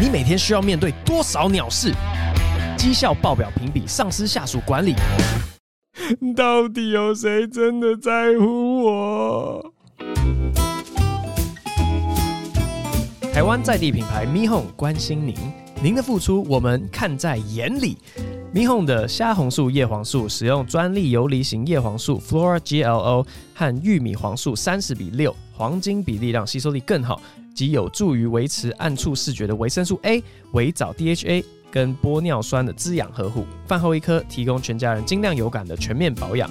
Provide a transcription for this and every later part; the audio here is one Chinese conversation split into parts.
你每天需要面对多少鸟事？绩效报表评比、上司下属管理，到底有谁真的在乎我？台湾在地品牌 Me Home 关心您，您的付出我们看在眼里。Me Home 的虾红素叶黄素使用专利游离型叶黄素 Flora GLO 和玉米黄素三十比六黄金比例，让吸收力更好，及有助于维持暗处视觉的维生素 A、维藻 DHA。跟玻尿酸的滋养呵护，饭后一颗，提供全家人精亮有感的全面保养。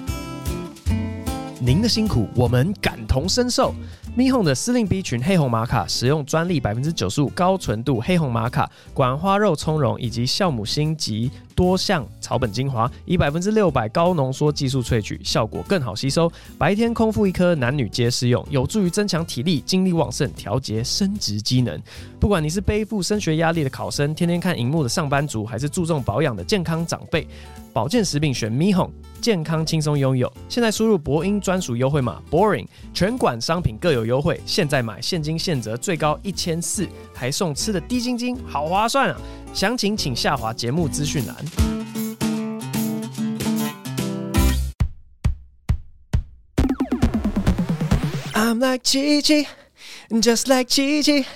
您的辛苦，我们感同身受。Me Home 的司令 B 群黑红玛卡使用专利百分之九十五高纯度黑红玛卡管花肉苁蓉以及酵母芯及多项草本精华，以百分之六百高浓缩技术萃取，效果更好吸收。白天空腹一颗，男女皆适用，有助于增强体力、精力旺盛、调节生殖机能。不管你是背负升学压力的考生，天天看荧幕的上班族，还是注重保养的健康长辈，保健食品选 Me Home，健康轻松拥有。现在输入博英专属优惠码 Boring，全馆商品各有优惠。现在买现金现折，最高一千四，还送吃的低晶晶，好划算啊！详情请下滑节目资讯栏。I'm like 七七，just like 七七，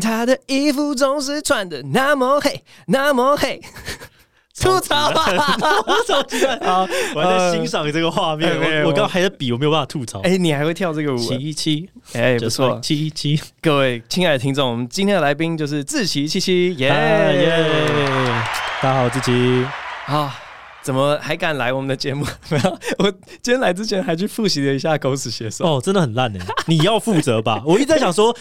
他的衣服总是穿的那么黑，那么黑。吐槽啊！我怎么觉得啊？我还在欣赏这个画面，呃、我我刚刚还在比，我没有办法吐槽。哎、欸，你还会跳这个舞？七七，哎，不错，七七。各位亲爱的听众，我们今天的来宾就是志奇七七，耶耶！大家好，志奇啊。怎么还敢来我们的节目？没有，我今天来之前还去复习了一下狗屎写手。哦，真的很烂哎！你要负责吧？我一直在想说，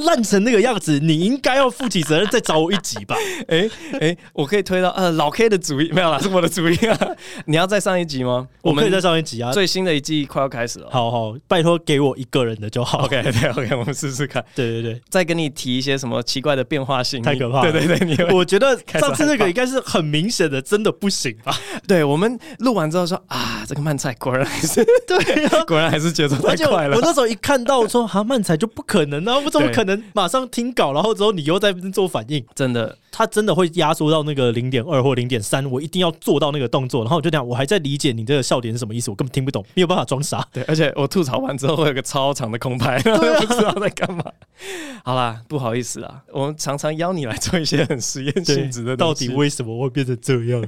烂成那个样子，你应该要负起责任，再找我一集吧？哎哎，我可以推到呃老 K 的主意没有啦，是我的主意啊！你要再上一集吗？我们可以再上一集啊！最新的一季快要开始了，好好，拜托给我一个人的就好。OK，对，OK，我们试试看。对对对，再跟你提一些什么奇怪的变化性，太可怕了。对对对，你我觉得上次那个应该是很明显的，真的不行吧？对我们。录完之后说啊，这个慢菜果然还是对、啊，果然还是节奏太快了。我那时候一看到说啊，漫才就不可能啊，我怎么可能马上听稿，然后之后你又在做反应？真的，他真的会压缩到那个零点二或零点三，我一定要做到那个动作。然后我就讲，我还在理解你这个笑点是什么意思，我根本听不懂，没有办法装傻。对，而且我吐槽完之后会有个超长的空拍，然后不知道在干嘛。好啦，不好意思啦，我们常常邀你来做一些很实验性质的东西，到底为什么会变成这样？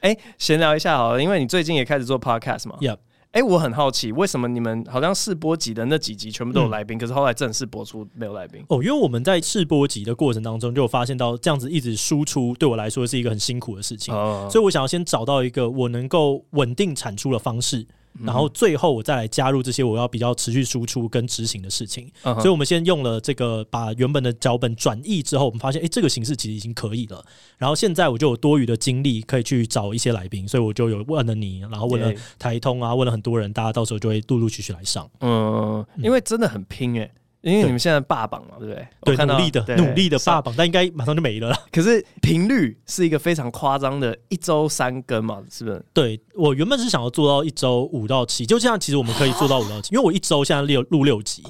哎、欸，闲聊一下好了，因为你最近也开始做 podcast 嘛。Yep. 哎，我很好奇，为什么你们好像试播集的那几集全部都有来宾，嗯、可是后来正式播出没有来宾？哦，因为我们在试播集的过程当中，就发现到这样子一直输出，对我来说是一个很辛苦的事情，哦、所以我想要先找到一个我能够稳定产出的方式。然后最后我再来加入这些我要比较持续输出跟执行的事情，所以我们先用了这个把原本的脚本转译之后，我们发现哎，这个形式其实已经可以了。然后现在我就有多余的精力可以去找一些来宾，所以我就有问了你，然后问了台通啊，问了很多人，大家到时候就会陆陆续续来上。嗯，因为真的很拼哎。因为你们现在霸榜嘛，对不对？对，努力的努力的霸榜，但应该马上就没了啦。可是频率是一个非常夸张的，一周三更嘛，是不是？对，我原本是想要做到一周五到七，就这样。其实我们可以做到五到七，因为我一周现在六录六集，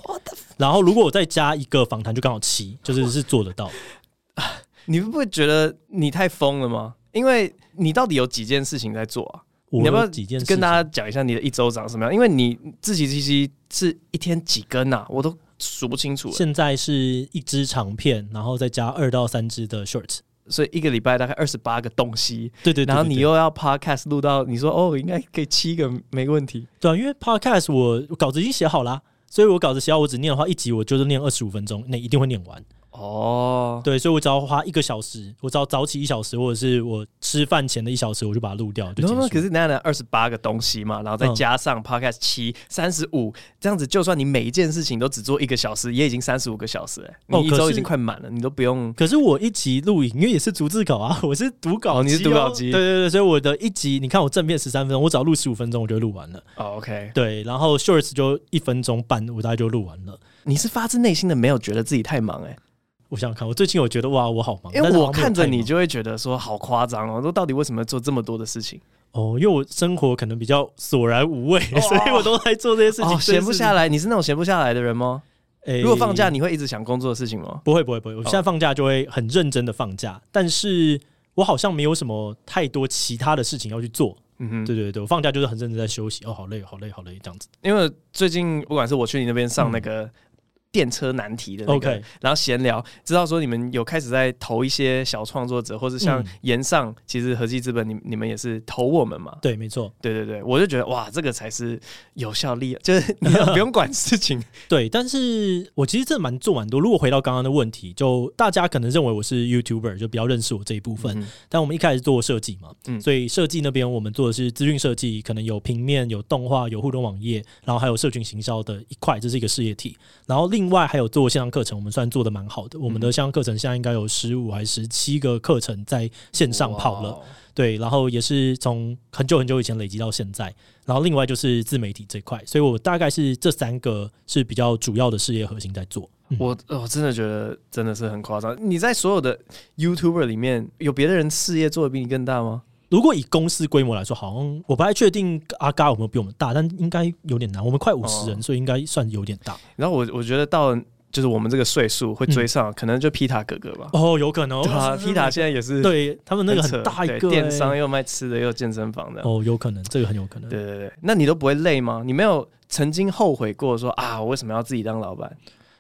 然后如果我再加一个访谈，就刚好七，就是是做得到。你会不会觉得你太疯了吗？因为你到底有几件事情在做啊？你要不要几件跟大家讲一下你的一周长什么样？因为你自己其实是一天几更啊？我都。数不清楚。现在是一支长片，然后再加二到三支的 short，所以一个礼拜大概二十八个东西。对对，对，对，对，然后你又要 podcast 录到，你说哦，应该可以七个没问题。对啊，因为 podcast 我稿子已经写好了，所以我稿子写好，我只念的话，一集我就是念二十五分钟，那一定会念完。哦，oh. 对，所以我只要花一个小时，我只要早起一小时，或者是我吃饭前的一小时，我就把它录掉。对，可是那那二十八个东西嘛，然后再加上 podcast 七三十五，这样子，就算你每一件事情都只做一个小时，也已经三十五个小时哎、欸，你一周已经快满了，你都不用。可是我一集录影，因为也是逐字稿啊，我是读稿、喔，你是读稿机，对对对，所以我的一集，你看我正片十三分钟，我只要录十五分钟，我就录完了。哦、oh,，OK，对，然后 shorts 就一分钟半，我大概就录完了。你是发自内心的没有觉得自己太忙哎、欸？我想想看，我最近我觉得哇，我好忙，因为我看着你就会觉得说好夸张哦，说到底为什么做这么多的事情？哦，因为我生活可能比较索然无味，哦、所以我都在做这些事情，闲、哦、不下来。你是那种闲不下来的人吗？欸、如果放假，你会一直想工作的事情吗？不会，不会，不会。我现在放假就会很认真的放假，但是我好像没有什么太多其他的事情要去做。嗯哼，对对对，我放假就是很认真在休息。哦，好累，好累，好累，这样子。因为最近不管是我去你那边上那个。嗯电车难题的那个，然后闲聊，知道说你们有开始在投一些小创作者，或者像岩上，其实合计资本，你你们也是投我们嘛？对，没错，对对对，我就觉得哇，这个才是有效力，就是你不用管事情。对，但是我其实这蛮做蛮多。如果回到刚刚的问题，就大家可能认为我是 YouTuber，就比较认识我这一部分。嗯、但我们一开始做设计嘛，嗯，所以设计那边我们做的是资讯设计，可能有平面、有动画、有互动网页，然后还有社群行销的一块，这是一个事业体。然后另外还有做线上课程，我们算做的蛮好的。我们的线上课程现在应该有十五还是十七个课程在线上跑了，对。然后也是从很久很久以前累积到现在。然后另外就是自媒体这块，所以我大概是这三个是比较主要的事业核心在做。我我真的觉得真的是很夸张。你在所有的 YouTuber 里面有别的人事业做的比你更大吗？如果以公司规模来说，好像我不太确定阿嘎有没有比我们大，但应该有点难。我们快五十人，哦、所以应该算有点大。然后我我觉得到就是我们这个岁数会追上，嗯、可能就皮塔哥哥吧。哦，有可能。对啊，皮塔现在也是对他们那个很大一个电商，又卖吃的，又健身房的。哦，有可能，这个很有可能。对对对，那你都不会累吗？你没有曾经后悔过说啊，我为什么要自己当老板？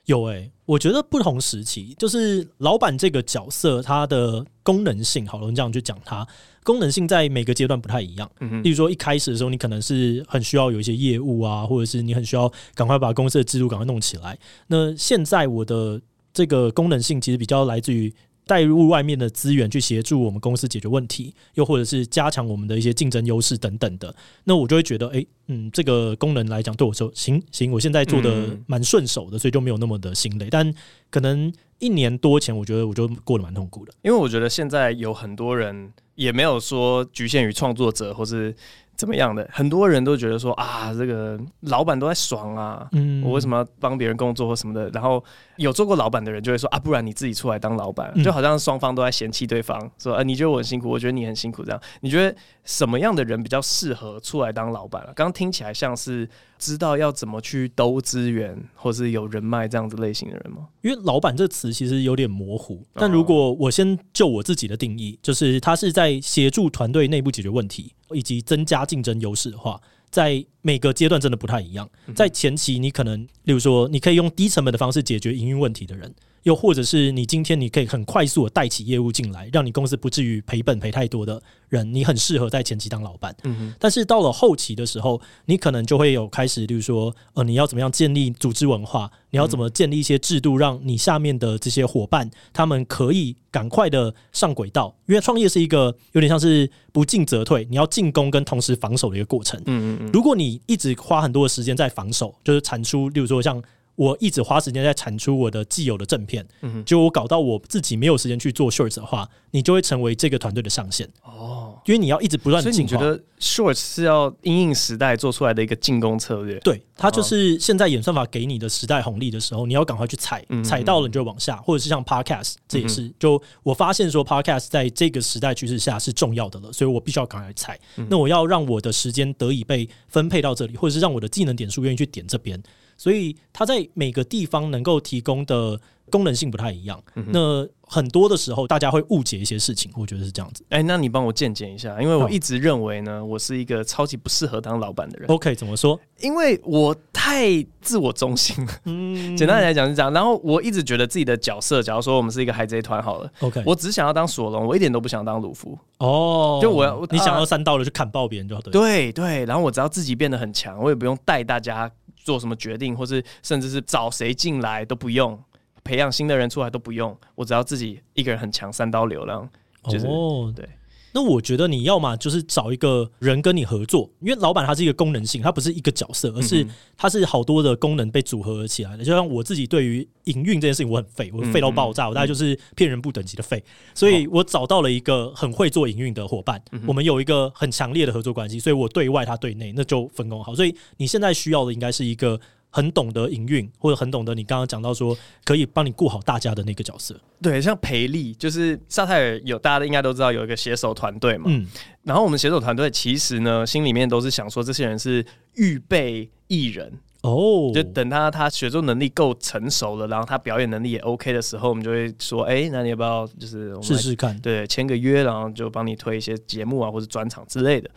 有诶、欸，我觉得不同时期就是老板这个角色，它的功能性，好了，我们这样去讲它。功能性在每个阶段不太一样，嗯，例如说一开始的时候，你可能是很需要有一些业务啊，或者是你很需要赶快把公司的制度赶快弄起来。那现在我的这个功能性其实比较来自于带入外面的资源去协助我们公司解决问题，又或者是加强我们的一些竞争优势等等的。那我就会觉得，哎、欸，嗯，这个功能来讲对我说，行行，我现在做的蛮顺手的，所以就没有那么的心累。但可能一年多前，我觉得我就过得蛮痛苦的，因为我觉得现在有很多人。也没有说局限于创作者或是怎么样的，很多人都觉得说啊，这个老板都在爽啊，嗯，我为什么要帮别人工作或什么的？然后有做过老板的人就会说啊，不然你自己出来当老板，就好像双方都在嫌弃对方，说啊，你觉得我很辛苦，我觉得你很辛苦，这样，你觉得什么样的人比较适合出来当老板啊？刚刚听起来像是。知道要怎么去兜资源，或是有人脉这样子类型的人吗？因为“老板”这词其实有点模糊。但如果我先就我自己的定义，就是他是在协助团队内部解决问题，以及增加竞争优势的话，在每个阶段真的不太一样。在前期，你可能，例如说，你可以用低成本的方式解决营运问题的人。又或者是你今天你可以很快速的带起业务进来，让你公司不至于赔本赔太多的人，你很适合在前期当老板。嗯哼。但是到了后期的时候，你可能就会有开始，例如说，呃，你要怎么样建立组织文化？你要怎么建立一些制度，让你下面的这些伙伴他们可以赶快的上轨道？因为创业是一个有点像是不进则退，你要进攻跟同时防守的一个过程。嗯嗯嗯。如果你一直花很多的时间在防守，就是产出，例如说像。我一直花时间在产出我的既有的正片，嗯就我搞到我自己没有时间去做 shorts 的话，你就会成为这个团队的上限哦。因为你要一直不断进化。所以你觉得 shorts 是要因应时代做出来的一个进攻策略？对，它就是现在演算法给你的时代红利的时候，你要赶快去踩，踩到了你就往下，或者是像 podcast，这也是就我发现说 podcast 在这个时代趋势下是重要的了，所以我必须要赶快踩。那我要让我的时间得以被分配到这里，或者是让我的技能点数愿意去点这边。所以它在每个地方能够提供的功能性不太一样。嗯、那很多的时候，大家会误解一些事情，我觉得是这样子。哎、欸，那你帮我见解一下，因为我一直认为呢，我是一个超级不适合当老板的人。OK，怎么说？因为我太自我中心了。嗯，简单来讲是这样。然后我一直觉得自己的角色，假如说我们是一个海贼团好了，OK，我只想要当索隆，我一点都不想当鲁夫。哦，就我要，你想要三刀了就砍爆别人就好。对对对，然后我只要自己变得很强，我也不用带大家。做什么决定，或是甚至是找谁进来都不用，培养新的人出来都不用，我只要自己一个人很强，三刀流浪，就是、哦、对。那我觉得你要嘛就是找一个人跟你合作，因为老板他是一个功能性，他不是一个角色，而是他是好多的功能被组合起来的。就像我自己对于营运这件事情，我很废，我废到爆炸，我大概就是骗人不等级的废。所以我找到了一个很会做营运的伙伴，我们有一个很强烈的合作关系，所以我对外，他对内，那就分工好。所以你现在需要的应该是一个。很懂得营运，或者很懂得你刚刚讲到说可以帮你顾好大家的那个角色。对，像培力，就是萨泰尔有大家应该都知道有一个携手团队嘛。嗯，然后我们携手团队其实呢，心里面都是想说，这些人是预备艺人。哦，就等他他写作能力够成熟了，然后他表演能力也 OK 的时候，我们就会说，哎、欸，那你要不要就是试试看？对，签个约，然后就帮你推一些节目啊，或者专场之类的。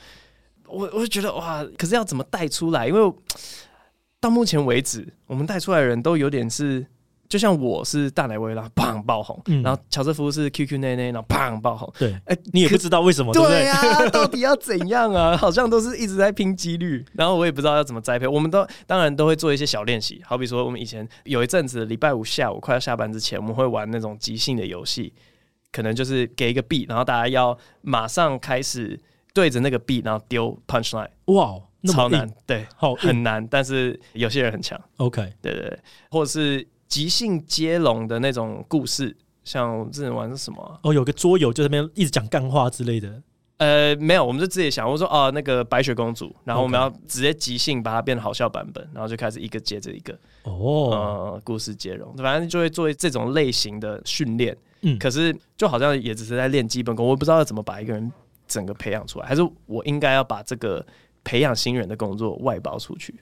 我我就觉得哇，可是要怎么带出来？因为到目前为止，我们带出来的人都有点是。就像我是大奶威拉，砰爆红，嗯、然后乔瑟夫是 QQ 内内，然后砰爆红。对，哎、欸，你也不知道为什么，对啊，到底要怎样啊？好像都是一直在拼几率，然后我也不知道要怎么栽培。我们都当然都会做一些小练习，好比说我们以前有一阵子礼拜五下午快要下班之前，我们会玩那种即兴的游戏，可能就是给一个 beat，然后大家要马上开始对着那个 beat，然后丢 punchline。哇，超难，对，好很难，但是有些人很强。OK，对对对，或者是。即兴接龙的那种故事，像我们之前玩的是什么、啊？哦，有个桌游，就那边一直讲干话之类的。呃，没有，我们就自己想，我说哦，那个白雪公主，然后我们要直接即兴把它变成好笑版本，然后就开始一个接着一个。哦，呃，故事接龙，反正就会做这种类型的训练。嗯，可是就好像也只是在练基本功，我不知道要怎么把一个人整个培养出来，还是我应该要把这个培养新人的工作外包出去。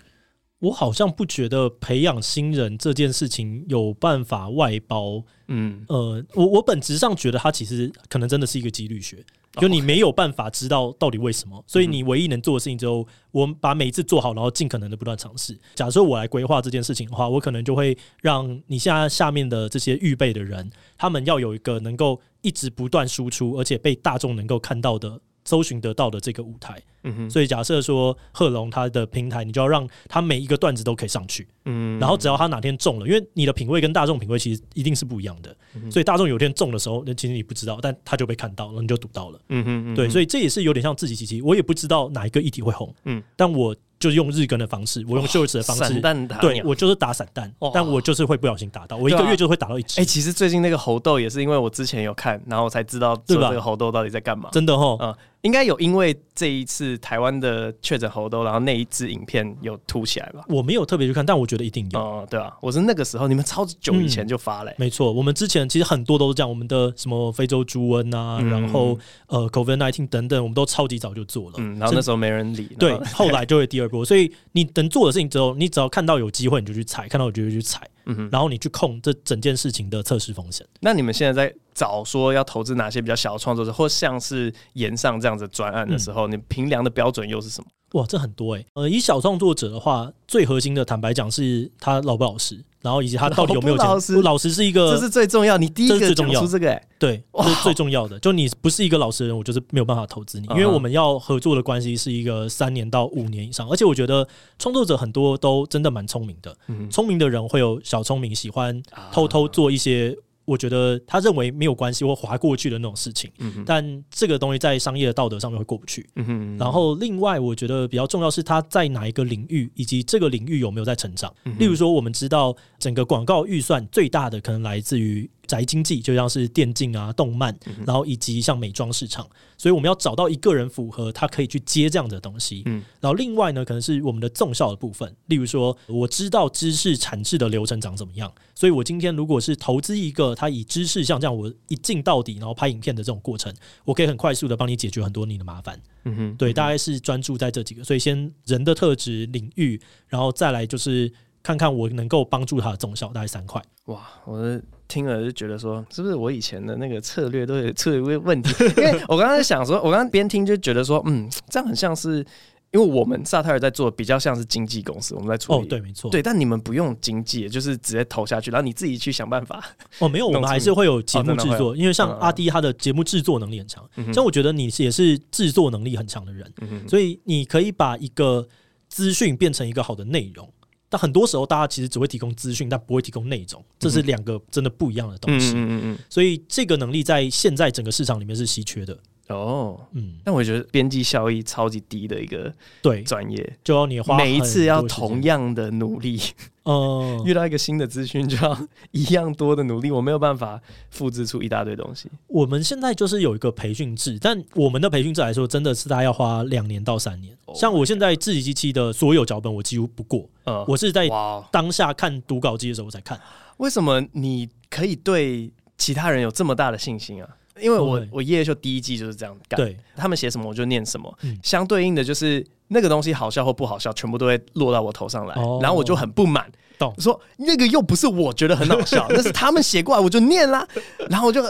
我好像不觉得培养新人这件事情有办法外包。嗯，呃，我我本质上觉得它其实可能真的是一个几率学，就你没有办法知道到底为什么，所以你唯一能做的事情，就我们把每一次做好，然后尽可能的不断尝试。假设我来规划这件事情的话，我可能就会让你现在下面的这些预备的人，他们要有一个能够一直不断输出，而且被大众能够看到的。搜寻得到的这个舞台，嗯哼，所以假设说贺龙他的平台，你就要让他每一个段子都可以上去，嗯，然后只要他哪天中了，因为你的品味跟大众品味其实一定是不一样的，所以大众有一天中的时候，那其实你不知道，但他就被看到了，你就赌到了，嗯哼，对，所以这也是有点像自己奇奇，我也不知道哪一个议题会红，嗯，但我。就是用日更的方式，我用秀子的方式，散弹打，对，我就是打散弹，但我就是会不小心打到，我一个月就会打到一只。哎，其实最近那个猴豆也是因为我之前有看，然后我才知道这个猴豆到底在干嘛。真的哦，嗯，应该有因为这一次台湾的确诊猴痘，然后那一支影片有凸起来吧？我没有特别去看，但我觉得一定有。哦，对啊，我是那个时候，你们超久以前就发了。没错，我们之前其实很多都是这样，我们的什么非洲猪瘟啊，然后呃 COVID nineteen 等等，我们都超级早就做了。嗯，然后那时候没人理。对，后来就会第二波，所以你。等做的事情之后，你只要看到有机会，你就去踩；看到有机会就去踩。嗯哼，然后你去控这整件事情的测试风险。那你们现在在找说要投资哪些比较小的创作者，或像是延上这样子专案的时候，嗯、你评量的标准又是什么？哇，这很多诶、欸。呃，以小创作者的话，最核心的，坦白讲，是他老不老实。然后以及他到底有没有钱？老实，老实是一个，这是最重要。你第一个讲出这个，欸，对，这是最重要的。就你不是一个老实人，我就是没有办法投资你，因为我们要合作的关系是一个三年到五年以上。而且我觉得创作者很多都真的蛮聪明的，聪明的人会有小聪明，喜欢偷偷做一些。我觉得他认为没有关系或划过去的那种事情，嗯、但这个东西在商业的道德上面会过不去。嗯、哼然后另外，我觉得比较重要是他在哪一个领域，以及这个领域有没有在成长。嗯、例如说，我们知道整个广告预算最大的可能来自于。宅经济就像是电竞啊、动漫，然后以及像美妆市场，所以我们要找到一个人符合他可以去接这样的东西。嗯，然后另外呢，可能是我们的纵效的部分，例如说，我知道知识产制的流程长怎么样，所以我今天如果是投资一个他以知识像这样，我一进到底，然后拍影片的这种过程，我可以很快速的帮你解决很多你的麻烦。嗯哼，对，大概是专注在这几个，所以先人的特质领域，然后再来就是看看我能够帮助他的纵效，大概三块。哇，我的。听了就觉得说，是不是我以前的那个策略都有出一个问题？因为我刚刚在想说，我刚刚边听就觉得说，嗯，这样很像是，因为我们萨泰尔在做比较像是经纪公司，我们在处理，哦，对，没错，对，但你们不用经纪，就是直接投下去，然后你自己去想办法。哦，没有，我们还是会有节目制作，因为像阿迪他的节目制作能力很强，像我觉得你也是制作能力很强的人，所以你可以把一个资讯变成一个好的内容。但很多时候，大家其实只会提供资讯，但不会提供内容，这是两个真的不一样的东西。嗯嗯嗯，所以这个能力在现在整个市场里面是稀缺的。哦，嗯，但我觉得边际效益超级低的一个对专业，就要你花每一次要同样的努力，哦，遇到一个新的资讯就要 一样多的努力，我没有办法复制出一大堆东西。我们现在就是有一个培训制，但我们的培训制来说，真的是大概要花两年到三年。像我现在自己机器的所有脚本，我几乎不过，我是在当下看读稿机的时候我才看。为什么你可以对其他人有这么大的信心啊？因为我我夜夜秀第一季就是这样干，对，他们写什么我就念什么，嗯、相对应的就是那个东西好笑或不好笑，全部都会落到我头上来，哦、然后我就很不满。懂。说那个又不是我觉得很好笑，那是他们写过来，我就念啦。然后我就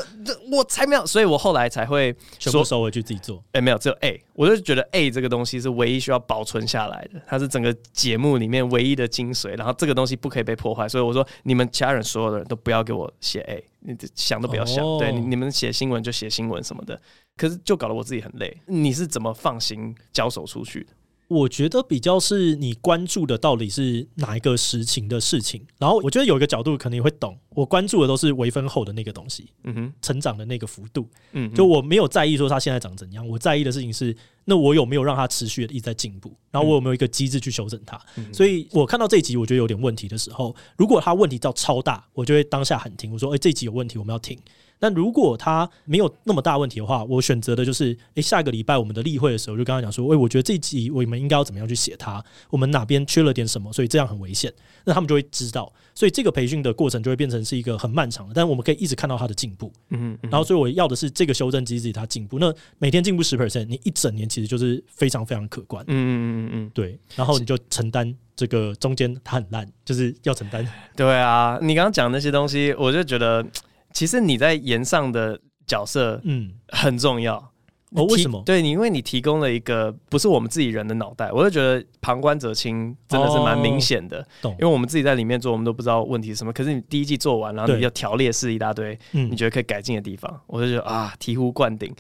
我才没有，所以我后来才会说收回去自己做。哎、欸，没有，只有 A，我就觉得 A 这个东西是唯一需要保存下来的，它是整个节目里面唯一的精髓。然后这个东西不可以被破坏，所以我说你们其他人所有的人都不要给我写 A，你想都不要想。哦、对，你们写新闻就写新闻什么的。可是就搞得我自己很累。你是怎么放心交手出去的？我觉得比较是你关注的到底是哪一个实情的事情，然后我觉得有一个角度可能会懂，我关注的都是微分后的那个东西，嗯哼，成长的那个幅度，嗯，就我没有在意说它现在长怎样，我在意的事情是，那我有没有让它持续的一直在进步，然后我有没有一个机制去修正它，所以我看到这一集我觉得有点问题的时候，如果它问题到超大，我就会当下喊停，我说，哎，这一集有问题，我们要停。但如果他没有那么大问题的话，我选择的就是，诶、欸，下个礼拜我们的例会的时候，就跟他讲说，诶、欸，我觉得这一集我们应该要怎么样去写它，我们哪边缺了点什么，所以这样很危险，那他们就会知道，所以这个培训的过程就会变成是一个很漫长的，但我们可以一直看到他的进步，嗯，嗯，然后所以我要的是这个修正机制他进步，那每天进步十 percent，你一整年其实就是非常非常可观，嗯嗯嗯嗯，对，然后你就承担这个中间它很烂，就是要承担，对啊，你刚刚讲那些东西，我就觉得。其实你在演上的角色，嗯，很重要。哦，为什么？对你，因为你提供了一个不是我们自己人的脑袋，我就觉得旁观者清真的是蛮明显的。懂，因为我们自己在里面做，我们都不知道问题是什么。可是你第一季做完，然后你要条列式一大堆，你觉得可以改进的地方，我就觉得啊，醍醐灌顶。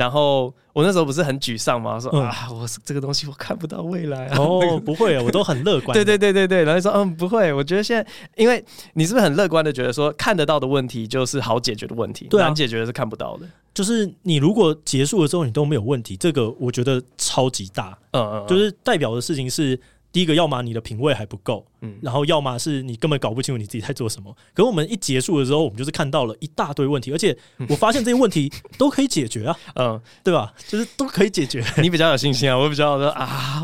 然后我那时候不是很沮丧吗？说啊，我这个东西我看不到未来。哦，不会，我都很乐观。对对对对对，然后说嗯，不会，我觉得现在，因为你是不是很乐观的觉得说看得到的问题就是好解决的问题，难解决的是看不到的。就是你如果结束了之后你都没有问题，这个我觉得超级大。嗯嗯，就是代表的事情是。第一个，要么你的品味还不够，嗯，然后要么是你根本搞不清楚你自己在做什么。可是我们一结束的时候，我们就是看到了一大堆问题，而且我发现这些问题都可以解决啊，嗯，对吧？就是都可以解决。你比较有信心啊，我比较说啊，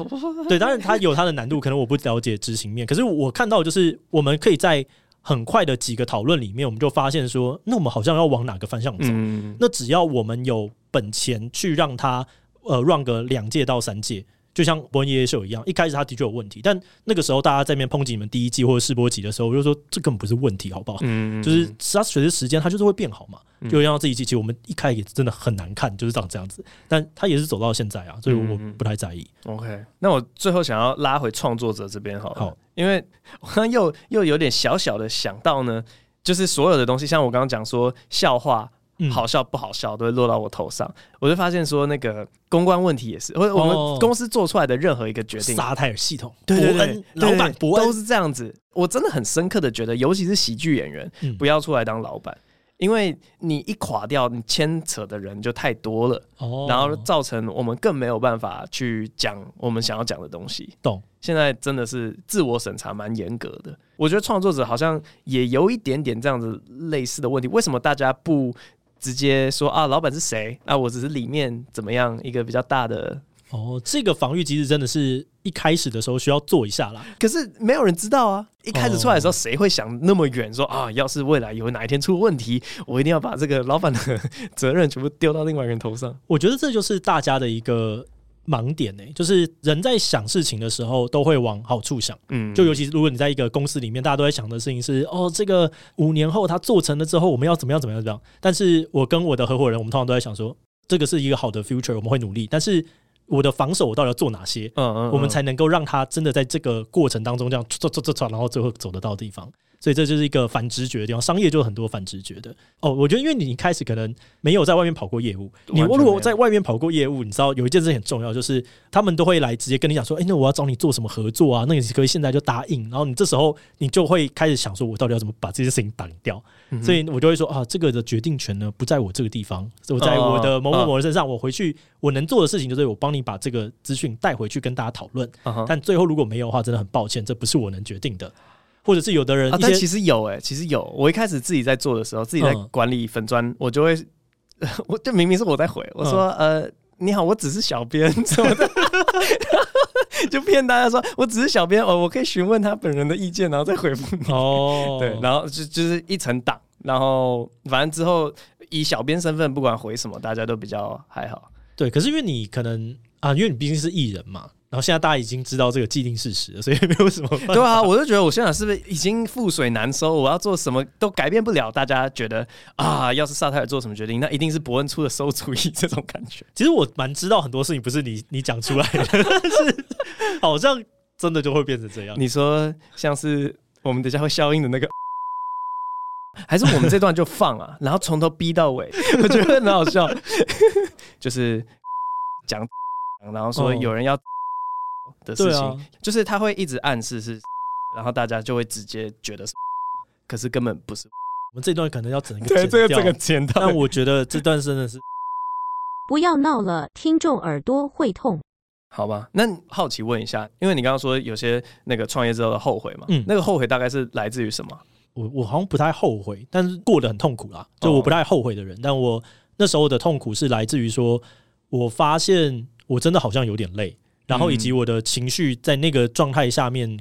对，当然它有它的难度，可能我不了解执行面。可是我看到就是我们可以在很快的几个讨论里面，我们就发现说，那我们好像要往哪个方向走？嗯，那只要我们有本钱去让它呃 run 个两届到三届。就像伯恩夜夜秀一样，一开始他的确有问题，但那个时候大家在那边抨击你们第一季或者试播集的时候，我就说这根本不是问题，好不好？嗯，就是它随着时间，它就是会变好嘛。就像这一季，其实我们一开始也真的很难看，就是长这样子，但他也是走到现在啊，所以我不太在意。OK，那我最后想要拉回创作者这边好了，好，因为我刚刚又又有点小小的想到呢，就是所有的东西，像我刚刚讲说笑话。好笑不好笑都会落到我头上，我就发现说那个公关问题也是，我我们公司做出来的任何一个决定，沙泰尔系统，对对对，老板都是这样子。我真的很深刻的觉得，尤其是喜剧演员，不要出来当老板，因为你一垮掉，你牵扯的人就太多了，然后造成我们更没有办法去讲我们想要讲的东西。懂？现在真的是自我审查蛮严格的，我觉得创作者好像也有一点点这样子类似的问题，为什么大家不？直接说啊，老板是谁？那、啊、我只是里面怎么样一个比较大的哦。这个防御机制真的是一开始的时候需要做一下啦。可是没有人知道啊，一开始出来的时候，谁会想那么远？说啊，要是未来有哪一天出问题，我一定要把这个老板的 责任全部丢到另外一个人头上。我觉得这就是大家的一个。盲点呢、欸，就是人在想事情的时候都会往好处想，嗯，就尤其是如果你在一个公司里面，大家都在想的事情是，哦，这个五年后他做成了之后，我们要怎么样怎么样怎么样。但是我跟我的合伙人，我们通常都在想说，这个是一个好的 future，我们会努力。但是我的防守，我到底要做哪些？嗯嗯，我们才能够让他真的在这个过程当中这样做做做做，然后最后走得到地方。所以这就是一个反直觉的地方，商业就有很多反直觉的哦。我觉得，因为你一开始可能没有在外面跑过业务，你如果在外面跑过业务，你知道有一件事很重要，就是他们都会来直接跟你讲说：“哎，那我要找你做什么合作啊？”那你可以现在就答应。然后你这时候你就会开始想说：“我到底要怎么把这件事情挡掉？”所以我就会说：“啊，这个的决定权呢，不在我这个地方，我在我的某某某人身上。我回去我能做的事情就是我帮你把这个资讯带回去跟大家讨论。但最后如果没有的话，真的很抱歉，这不是我能决定的。”或者是有的人啊，但其实有哎、欸，其实有。我一开始自己在做的时候，自己在管理粉砖，我就会，我就明明是我在回，我说呃，你好，我只是小编 什么的，就骗大家说我只是小编哦，我可以询问他本人的意见，然后再回复你。哦，对，然后就就是一层挡。然后反正之后以小编身份，不管回什么，大家都比较还好。对，可是因为你可能啊，因为你毕竟是艺人嘛。然后现在大家已经知道这个既定事实了，所以没有什么。对啊，我就觉得我现在是不是已经覆水难收？我要做什么都改变不了。大家觉得啊，要是萨泰尔做什么决定，那一定是伯恩出的馊主意。这种感觉，其实我蛮知道很多事情不是你你讲出来的，但是好像真的就会变成这样。你说像是我们等下会消音的那个，还是我们这段就放啊，然后从头逼到尾，我觉得很好笑。就是讲，然后说有人要。的事情，啊、就是他会一直暗示是，然后大家就会直接觉得是，可是根本不是。我们这段可能要整一个 对这个这个剪掉，但我觉得这段真的是不要闹了，听众耳朵会痛。好吧，那好奇问一下，因为你刚刚说有些那个创业之后的后悔嘛，嗯，那个后悔大概是来自于什么？我我好像不太后悔，但是过得很痛苦啦。就我不太后悔的人，哦、但我那时候的痛苦是来自于说，我发现我真的好像有点累。然后以及我的情绪在那个状态下面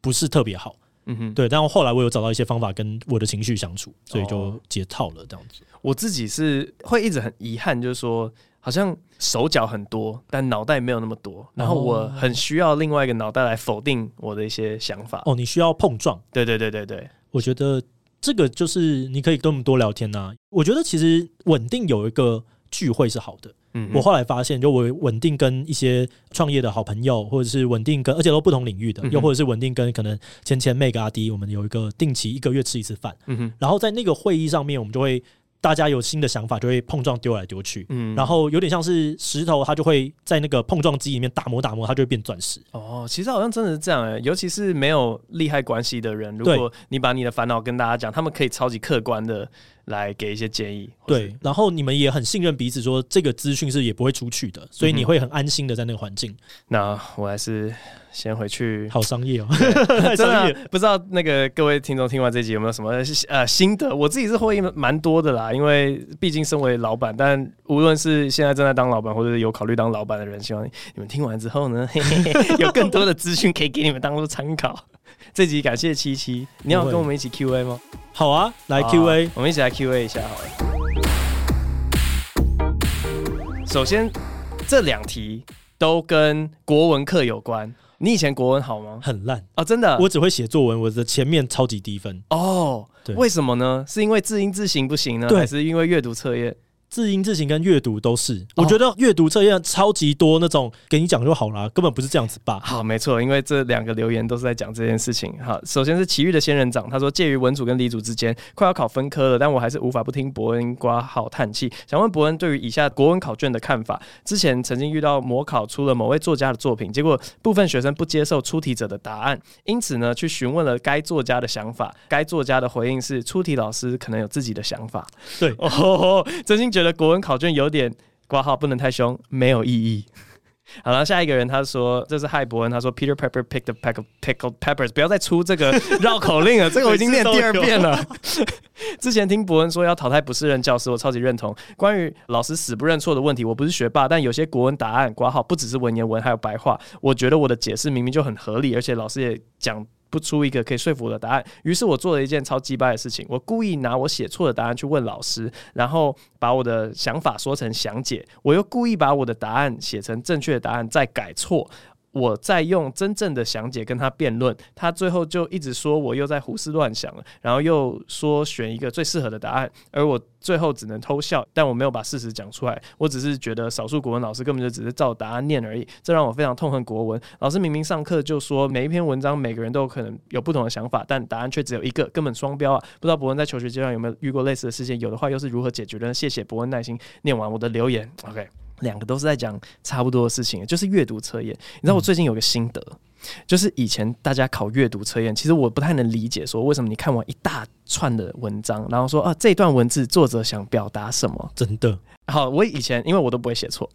不是特别好，嗯哼，对。但后来我有找到一些方法跟我的情绪相处，所以就解套了这样子。我自己是会一直很遗憾，就是说好像手脚很多，但脑袋没有那么多。然后我很需要另外一个脑袋来否定我的一些想法。哦，你需要碰撞？对对对对对。我觉得这个就是你可以跟我们多聊天呐。我觉得其实稳定有一个聚会是好的。嗯，我后来发现，就我稳定跟一些创业的好朋友，或者是稳定跟，而且都不同领域的，又或者是稳定跟可能前前 Meg 阿迪，我们有一个定期一个月吃一次饭，嗯哼，然后在那个会议上面，我们就会。大家有新的想法，就会碰撞丢来丢去，嗯，然后有点像是石头，它就会在那个碰撞机里面打磨打磨，它就会变钻石。哦，其实好像真的是这样哎，尤其是没有利害关系的人，如果你把你的烦恼跟大家讲，他们可以超级客观的来给一些建议。对，然后你们也很信任彼此，说这个资讯是也不会出去的，所以你会很安心的在那个环境。那我还是。先回去，好商业哦，真的不知道那个各位听众听完这集有没有什么呃心得？我自己是获益蛮多的啦，因为毕竟身为老板，但无论是现在正在当老板，或者是有考虑当老板的人，希望你们听完之后呢，嘿嘿嘿有更多的资讯可以给你们当做参考。这集感谢七七，你要跟我们一起 Q A 吗？好啊，来 Q A，我们一起来 Q A 一下好了。首先，这两题都跟国文课有关。你以前国文好吗？很烂哦，真的。我只会写作文，我的前面超级低分。哦，对，为什么呢？是因为字音字形不行呢？对还是因为阅读测验？字音字形跟阅读都是，我觉得阅读测验超级多那种，给你讲就好了，根本不是这样子吧？好，没错，因为这两个留言都是在讲这件事情。好，首先是奇遇的仙人掌，他说介于文组跟理组之间，快要考分科了，但我还是无法不听伯恩刮号叹气。想问伯恩对于以下国文考卷的看法？之前曾经遇到模考出了某位作家的作品，结果部分学生不接受出题者的答案，因此呢去询问了该作家的想法，该作家的回应是出题老师可能有自己的想法。对，哦，真心觉得。国文考卷有点挂号，不能太凶，没有意义。好了，下一个人他说这是嗨伯恩，他说 Peter Pepper picked a pack of pickled peppers，不要再出这个 绕口令了，这个我已经念第二遍了。之前听伯恩说要淘汰不适任教师，我超级认同。关于老师死不认错的问题，我不是学霸，但有些国文答案挂号不只是文言文，还有白话，我觉得我的解释明明就很合理，而且老师也讲。不出一个可以说服我的答案，于是我做了一件超鸡巴的事情，我故意拿我写错的答案去问老师，然后把我的想法说成详解，我又故意把我的答案写成正确的答案再改错。我在用真正的详解跟他辩论，他最后就一直说我又在胡思乱想了，然后又说选一个最适合的答案，而我最后只能偷笑，但我没有把事实讲出来，我只是觉得少数国文老师根本就只是照答案念而已，这让我非常痛恨国文老师。明明上课就说每一篇文章每个人都有可能有不同的想法，但答案却只有一个，根本双标啊！不知道博恩在求学阶段有没有遇过类似的事件？有的话又是如何解决的呢？谢谢博恩耐心念完我的留言，OK。两个都是在讲差不多的事情，就是阅读测验。你知道我最近有个心得，就是以前大家考阅读测验，其实我不太能理解，说为什么你看完一大串的文章，然后说啊，这段文字作者想表达什么？真的。好，我以前因为我都不会写错，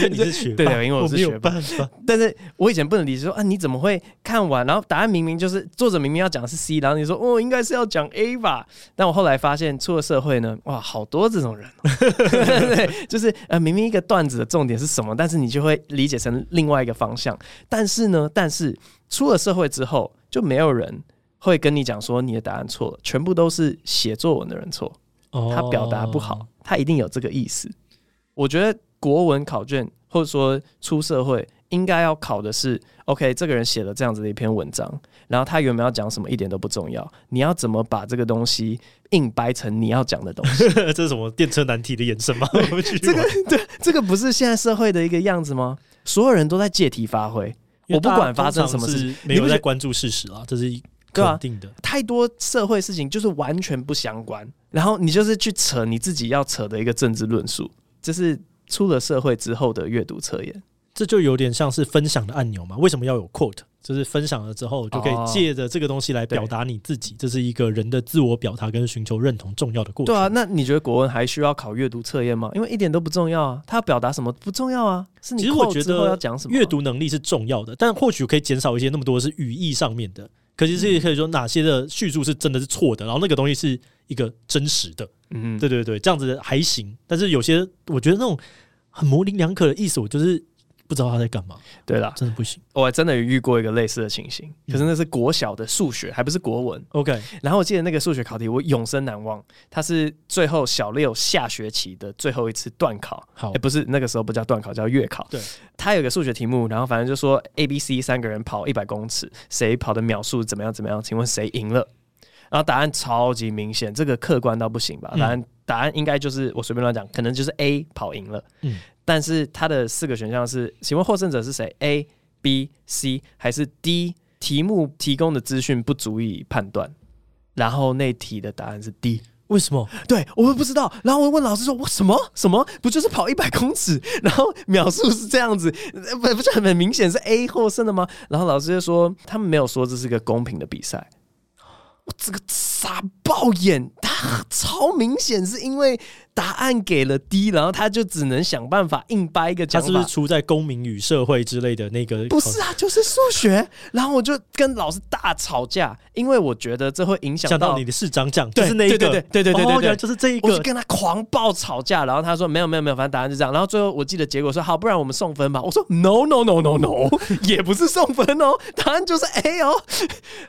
因为你 是学霸，对对，因为我是学霸。但是我以前不能理解说啊，你怎么会看完，然后答案明明就是作者明明要讲的是 C，然后你说哦，应该是要讲 A 吧？但我后来发现出了社会呢，哇，好多这种人，对，就是呃，明明一个段子的重点是什么，但是你就会理解成另外一个方向。但是呢，但是出了社会之后，就没有人会跟你讲说你的答案错了，全部都是写作文的人错。他表达不好，他一定有这个意思。我觉得国文考卷或者说出社会应该要考的是，OK，这个人写了这样子的一篇文章，然后他原本要讲什么一点都不重要，你要怎么把这个东西硬掰成你要讲的东西？这是什么电车难题的延伸吗？这个对，这个不是现在社会的一个样子吗？所有人都在借题发挥，我不管发生什么事，没有在关注事实啊，这是肯定的。太多社会事情就是完全不相关，然后你就是去扯你自己要扯的一个政治论述。这是出了社会之后的阅读测验，这就有点像是分享的按钮嘛？为什么要有 quote？就是分享了之后，就可以借着这个东西来表达你自己。这是一个人的自我表达跟寻求认同重要的过程。对啊，那你觉得国文还需要考阅读测验吗？因为一点都不重要啊，他要表达什么不重要啊？是你其实我觉得要讲什么，阅读能力是重要的，但或许可以减少一些那么多是语义上面的。可是这也可以说哪些的叙述是真的是错的，然后那个东西是一个真实的。嗯，对对对，这样子还行。但是有些我觉得那种很模棱两可的意思，我就是不知道他在干嘛。对啦，真的不行。我还真的有遇过一个类似的情形，可是那是国小的数学，还不是国文。OK，然后我记得那个数学考题我永生难忘，它是最后小六下学期的最后一次段考。好，欸，不是那个时候不叫段考，叫月考。对，它有个数学题目，然后反正就说 A、B、C 三个人跑一百公尺，谁跑的秒数怎么样怎么样？请问谁赢了？然后答案超级明显，这个客观到不行吧？答案、嗯、答案应该就是我随便乱讲，可能就是 A 跑赢了。嗯，但是它的四个选项是，请问获胜者是谁？A、B、C 还是 D？题目提供的资讯不足以判断。然后那题的答案是 D，为什么？对，我们不知道。然后我问老师说：“我什么什么？不就是跑一百公尺？然后秒数是这样子，不不是很明显是 A 获胜的吗？”然后老师就说：“他们没有说这是个公平的比赛。”我这个傻爆眼，他超明显是因为答案给了 D，然后他就只能想办法硬掰一个讲法。他是不是出在公民与社会之类的那个？不是啊，就是数学。然后我就跟老师大吵架，因为我觉得这会影响到，到你的市长奖，就是那一个，对对对对对对对，就是这一个。我就跟他狂暴吵架，然后他说没有没有没有，反正答案是这样。然后最后我记得结果说好，不然我们送分吧。我说 No No No No No，也不是送分哦，答案就是 A 哦。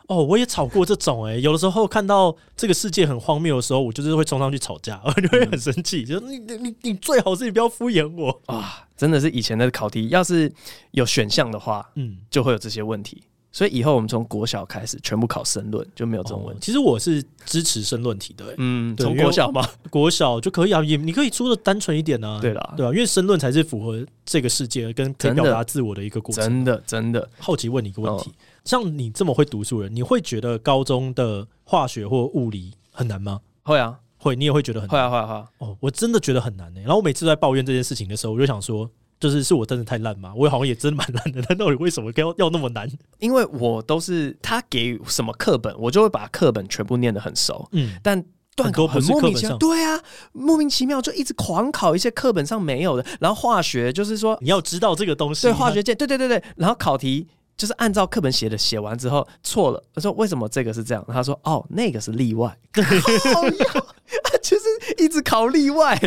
哦，我也吵过这种哎、欸，有的时候看到这个世界很荒谬的时候，我就是会冲上去吵架，我 就会很生气，就你你你你最好是你不要敷衍我啊！真的是以前的考题，要是有选项的话，嗯，就会有这些问题。所以以后我们从国小开始全部考申论，就没有这种问题。其实我是支持申论题的、欸，嗯，从国小嘛？国小就可以啊，也你可以出的单纯一点啊，对啦，对吧？因为申论才是符合这个世界跟可以表达自我的一个过程。真的，真的。好奇问你一个问题。像你这么会读书人，你会觉得高中的化学或物理很难吗？会啊，会，你也会觉得很难。会啊，会啊，会啊。哦，我真的觉得很难呢、欸。然后我每次在抱怨这件事情的时候，我就想说，就是是我真的太烂吗？我好像也真的蛮烂的。但到底为什么要要那么难？因为我都是他给什么课本，我就会把课本全部念得很熟。嗯，但段考很莫名其妙。对啊，莫名其妙就一直狂考一些课本上没有的。然后化学就是说你要知道这个东西，对化学键，对对对对。然后考题。就是按照课本写的，写完之后错了。他说：“为什么这个是这样？”他说：“哦，那个是例外。”就是一直考例外，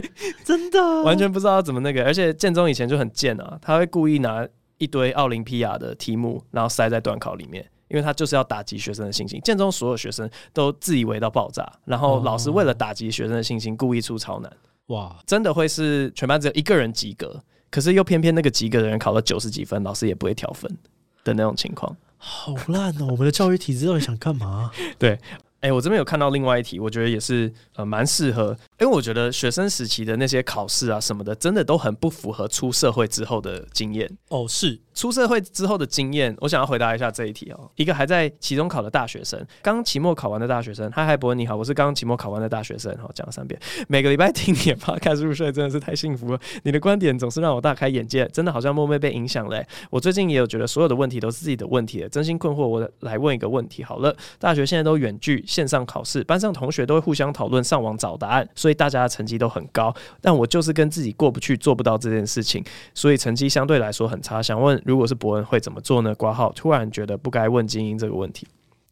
真的完全不知道怎么那个。而且建中以前就很贱啊，他会故意拿一堆奥林匹亚的题目，然后塞在段考里面，因为他就是要打击学生的信心。建中所有学生都自以为到爆炸，然后老师为了打击学生的信心，故意出超难。哇，真的会是全班只有一个人及格，可是又偏偏那个及格的人考了九十几分，老师也不会调分。的那种情况，好烂哦！我们的教育体制到底想干嘛？对。哎、欸，我这边有看到另外一题，我觉得也是呃蛮适合，因为我觉得学生时期的那些考试啊什么的，真的都很不符合出社会之后的经验。哦，是出社会之后的经验，我想要回答一下这一题哦。一个还在期中考的大学生，刚期末考完的大学生，嗨嗨，博恩你好，我是刚期末考完的大学生。好，讲了三遍，每个礼拜听你的 podcast 入睡真的是太幸福了，你的观点总是让我大开眼界，真的好像默默被影响了、欸。我最近也有觉得所有的问题都是自己的问题，真心困惑。我来问一个问题好了，大学现在都远距线上考试。班上同学都会互相讨论，上网找答案，所以大家的成绩都很高。但我就是跟自己过不去，做不到这件事情，所以成绩相对来说很差。想问，如果是博恩会怎么做呢？挂号，突然觉得不该问精英这个问题。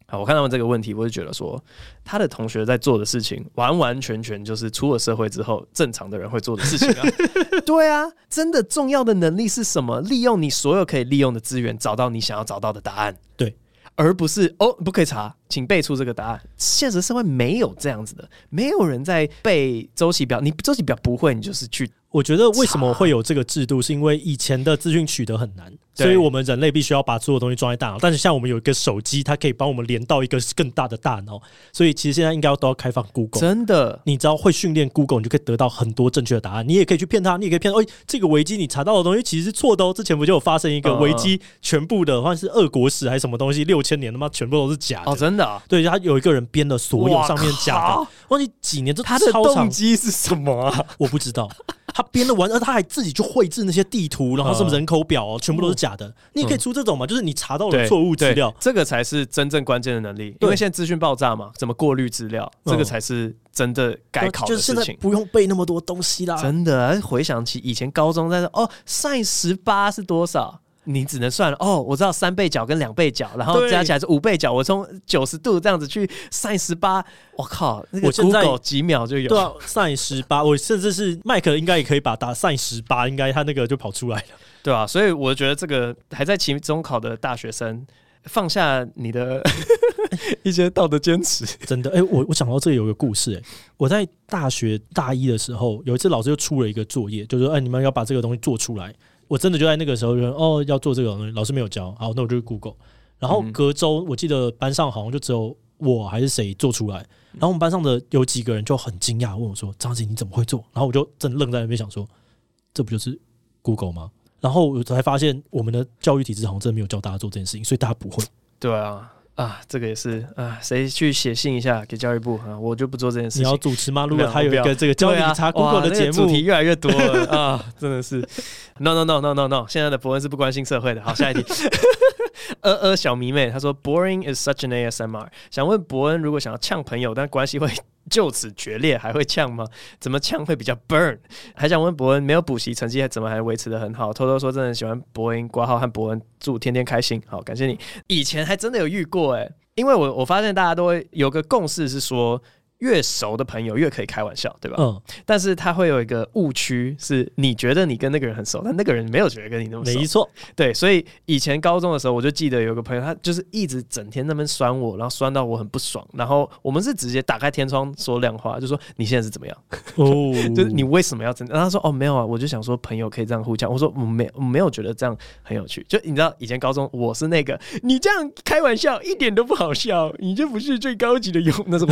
好，我看到这个问题，我就觉得说，他的同学在做的事情，完完全全就是出了社会之后正常的人会做的事情啊。对啊，真的重要的能力是什么？利用你所有可以利用的资源，找到你想要找到的答案。对。而不是哦，不可以查，请背出这个答案。现实社会没有这样子的，没有人在背周期表，你周期表不会，你就是去。我觉得为什么会有这个制度，是因为以前的资讯取得很难，所以我们人类必须要把所有东西装在大脑。但是像我们有一个手机，它可以帮我们连到一个更大的大脑，所以其实现在应该要都要开放 Google。真的，你只要会训练 Google，你就可以得到很多正确的答案。你也可以去骗他，你也可以骗哦，这个危机你查到的东西其实是错的哦。之前不就有发生一个危机全部的，好像是俄国史还是什么东西，六千年他妈全部都是假的哦，真的啊。对，他有一个人编了所有上面假的，忘记几年，这他的动机是什么啊？我不知道。他编了完，而他还自己去绘制那些地图，然后什么人口表哦，全部都是假的。你也可以出这种嘛，就是你查到了错误资料，这个才是真正关键的能力。因为现在资讯爆炸嘛，怎么过滤资料，这个才是真的该考的事情。就是现在不用背那么多东西啦。真的，回想起以前高中在说哦，sin 十八是多少？你只能算了哦，我知道三倍角跟两倍角，然后加起来是五倍角。我从九十度这样子去 sin 十八，我靠，那个 Google 几秒就有。对啊，sin 十八，我甚至是麦克应该也可以把打 sin 十八，应该他那个就跑出来了，对啊，所以我觉得这个还在期中考的大学生，放下你的 一些道德坚持，真的。哎、欸，我我想到这里有个故事、欸，哎，我在大学大一的时候，有一次老师就出了一个作业，就是说，哎、欸，你们要把这个东西做出来。我真的就在那个时候哦，要做这个东西，老师没有教，好，那我就去 Google。然后隔周，我记得班上好像就只有我还是谁做出来。然后我们班上的有几个人就很惊讶，问我说：“张子你怎么会做？”然后我就真愣在那边想说：“这不就是 Google 吗？”然后我才发现，我们的教育体制好像真的没有教大家做这件事情，所以大家不会。对啊。啊，这个也是啊，谁去写信一下给教育部啊？我就不做这件事情。你要主持吗？如果他有一个这个教育查 Google 的节目，啊那个、主题越来越多了啊，真的是。No no no no no no，现在的伯恩是不关心社会的。好，下一题。呃呃，小迷妹她说，Boring is such an ASMR。想问伯恩，如果想要呛朋友，但关系会。就此决裂还会呛吗？怎么呛会比较 burn？还想问伯恩，没有补习成绩还怎么还维持得很好？偷偷说，真的喜欢伯恩挂号和伯恩，祝天天开心。好，感谢你。以前还真的有遇过哎、欸，因为我我发现大家都会有个共识是说。越熟的朋友越可以开玩笑，对吧？嗯。但是他会有一个误区，是你觉得你跟那个人很熟，但那个人没有觉得跟你那么熟。没错。对，所以以前高中的时候，我就记得有个朋友，他就是一直整天那边酸我，然后酸到我很不爽。然后我们是直接打开天窗说亮话，就说你现在是怎么样？哦，就是你为什么要这样？然后他说哦没有啊，我就想说朋友可以这样互呛。我说我没我没有觉得这样很有趣。就你知道以前高中我是那个你这样开玩笑一点都不好笑，你就不是最高级的勇，那是我。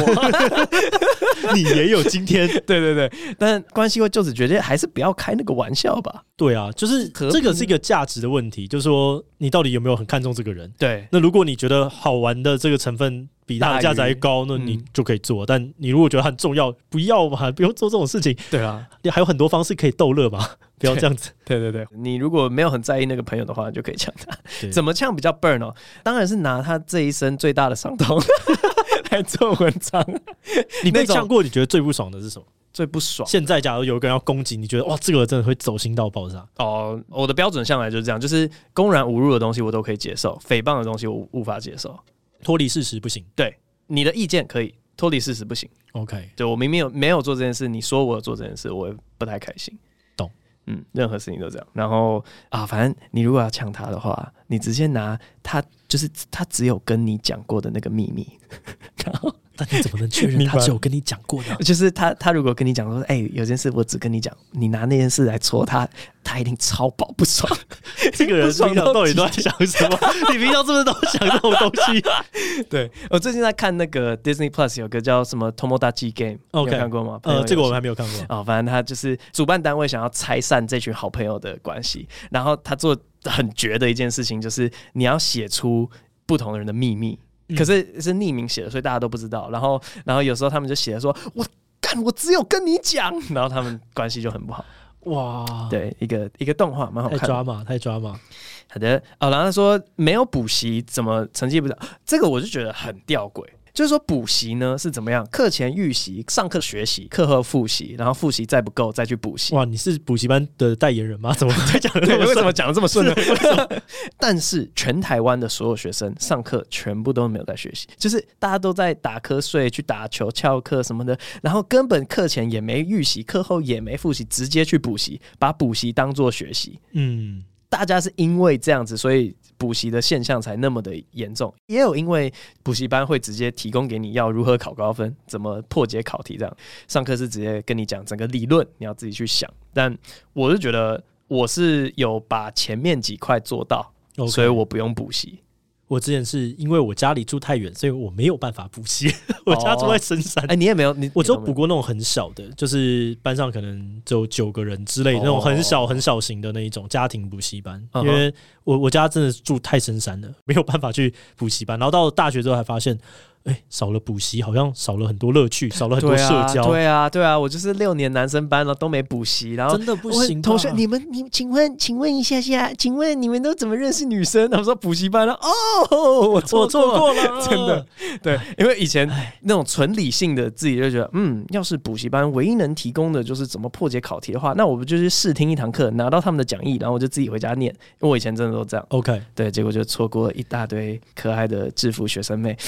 你也有今天，对对对，但关系会就此决定，还是不要开那个玩笑吧。对啊，就是这个是一个价值的问题，就是说你到底有没有很看重这个人？对，那如果你觉得好玩的这个成分比他的价值还高，那你就可以做。但你如果觉得很重要，不要嘛，不用做这种事情。对啊，你还有很多方式可以逗乐嘛，不要这样子。对对对，你如果没有很在意那个朋友的话，你就可以呛他。怎么呛比较 burn 哦？当然是拿他这一生最大的伤痛。来做文章，你被呛过？你觉得最不爽的是什么？最不爽？现在假如有一个人要攻击，你觉得哇，这个真的会走心到爆炸？哦，我的标准向来就是这样，就是公然侮辱的东西我都可以接受，诽谤的东西我无法接受，脱离事实不行。对，你的意见可以，脱离事实不行。OK，对，我明明有没有做这件事，你说我有做这件事，我也不太开心。懂？嗯，任何事情都这样。然后啊，反正你如果要呛他的话，你直接拿他就是他只有跟你讲过的那个秘密，然后。那你怎么能确认他只有跟你讲过呢？就是他，他如果跟你讲说，哎、欸，有件事我只跟你讲，你拿那件事来戳他，他一定超爆不爽。这个人平常到底都在想什么？你平常是不是都想这种东西？对，我最近在看那个 Disney Plus 有个叫什么《Tomodachi Game》，OK，有看过吗？呃，这个我还没有看过。哦，反正他就是主办单位想要拆散这群好朋友的关系，然后他做很绝的一件事情，就是你要写出不同的人的秘密。可是是匿名写的，所以大家都不知道。然后，然后有时候他们就写的说：“我干，我只有跟你讲。”然后他们关系就很不好。哇，对，一个一个动画蛮好看，太抓马，太抓马。好的，哦，然后他说没有补习怎么成绩不好？这个我就觉得很吊诡。就是说补习呢是怎么样？课前预习，上课学习，课后复习，然后复习再不够再去补习。哇，你是补习班的代言人吗？怎么在讲？对，为什么讲的这么顺呢？但是全台湾的所有学生上课全部都没有在学习，就是大家都在打瞌睡、去打球、翘课什么的，然后根本课前也没预习，课后也没复习，直接去补习，把补习当做学习。嗯，大家是因为这样子，所以。补习的现象才那么的严重。也有因为补习班会直接提供给你要如何考高分，怎么破解考题这样，上课是直接跟你讲整个理论，你要自己去想。但我是觉得我是有把前面几块做到.所以我不用补习。我之前是因为我家里住太远，所以我没有办法补习。我家住在深山，哎、哦，你也没有，你我只有补过那种很小的，就是班上可能只有九个人之类的那种很小很小型的那一种家庭补习班。哦、因为我我家真的住太深山了，没有办法去补习班。然后到了大学之后，还发现。哎、欸，少了补习，好像少了很多乐趣，少了很多社交。对啊，对啊，我就是六年男生班了，都没补习，然后真的不行。同学，你们，你请问，请问一下下，请问你们都怎么认识女生？他们说补习班了。哦，我错过了，真的。对，因为以前那种纯理性的自己就觉得，嗯，要是补习班唯一能提供的就是怎么破解考题的话，那我不就是试听一堂课，拿到他们的讲义，然后我就自己回家念。因为我以前真的都这样。OK，对，结果就错过了一大堆可爱的制服学生妹。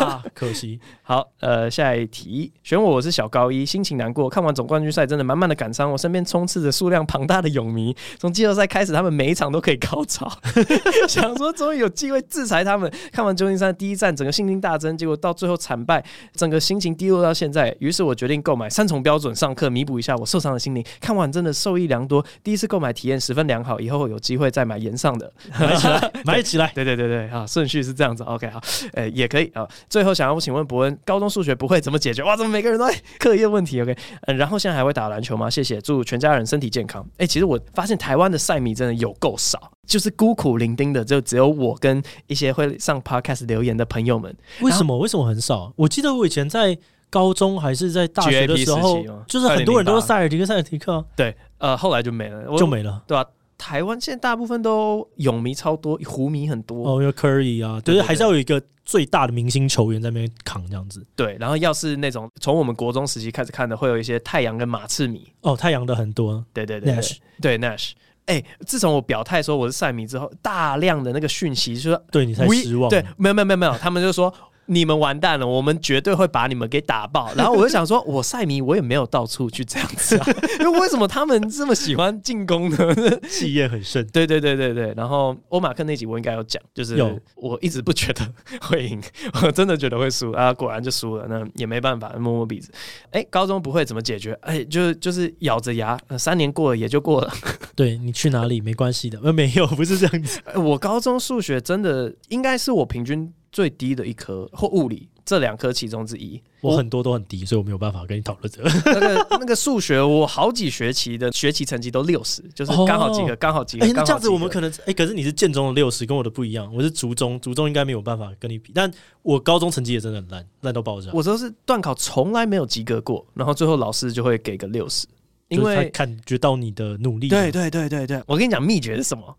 可惜，好，呃，下一题，选我，我是小高一，心情难过，看完总冠军赛真的满满的感伤，我身边充斥着数量庞大的泳迷，从季后赛开始，他们每一场都可以高潮，想说终于有机会制裁他们。看完旧金山第一站，整个信心大增，结果到最后惨败，整个心情低落到现在。于是我决定购买三重标准上课，弥补一下我受伤的心灵。看完真的受益良多，第一次购买体验十分良好，以后有机会再买炎上的，买起来，买起来。对对对对，好，顺序是这样子，OK，好，呃，也可以啊。最后想要请问伯恩，高中数学不会怎么解决？哇，怎么每个人都在课业问题？OK，嗯，然后现在还会打篮球吗？谢谢，祝全家人身体健康。哎、欸，其实我发现台湾的赛迷真的有够少，就是孤苦伶仃的，就只有我跟一些会上 Podcast 留言的朋友们。为什么？为什么很少？我记得我以前在高中还是在大学的时候，就是很多人都是塞尔提克、塞尔提克。对，呃，后来就没了，就没了，对吧、啊？台湾现在大部分都泳迷超多，湖迷很多哦，有 Curry 啊，就是，还是要有一个最大的明星球员在那边扛这样子。对，然后要是那种从我们国中时期开始看的，会有一些太阳跟马刺迷哦，太阳的很多，对对对，Nash，对 Nash。哎、欸，自从我表态说我是赛迷之后，大量的那个讯息就说对你才失望，对，没有没有没有没有，他们就说。你们完蛋了，我们绝对会把你们给打爆。然后我就想说，我赛迷，我也没有到处去这样子啊。因为为什么他们这么喜欢进攻呢？气焰很盛。对对对对对。然后欧马克那集我应该有讲，就是我一直不觉得会赢，我真的觉得会输啊，果然就输了。那也没办法，摸摸鼻子。哎，高中不会怎么解决？哎，就就是咬着牙，三年过了也就过了。对，你去哪里没关系的。呃，没有，不是这样子。我高中数学真的应该是我平均。最低的一科或物理这两科其中之一，我很多都很低，所以我没有办法跟你讨论这个。那个那个数学，我好几学期的学期成绩都六十，就是刚好及格，刚好及格。哎，那这样子我们可能哎，可是你是建中的六十，跟我的不一样。我是竹中，竹中应该没有办法跟你比。但我高中成绩也真的很烂，烂到爆炸。我都是段考从来没有及格过，然后最后老师就会给个六十，因为他感觉到你的努力。对对对对对，我跟你讲秘诀是什么？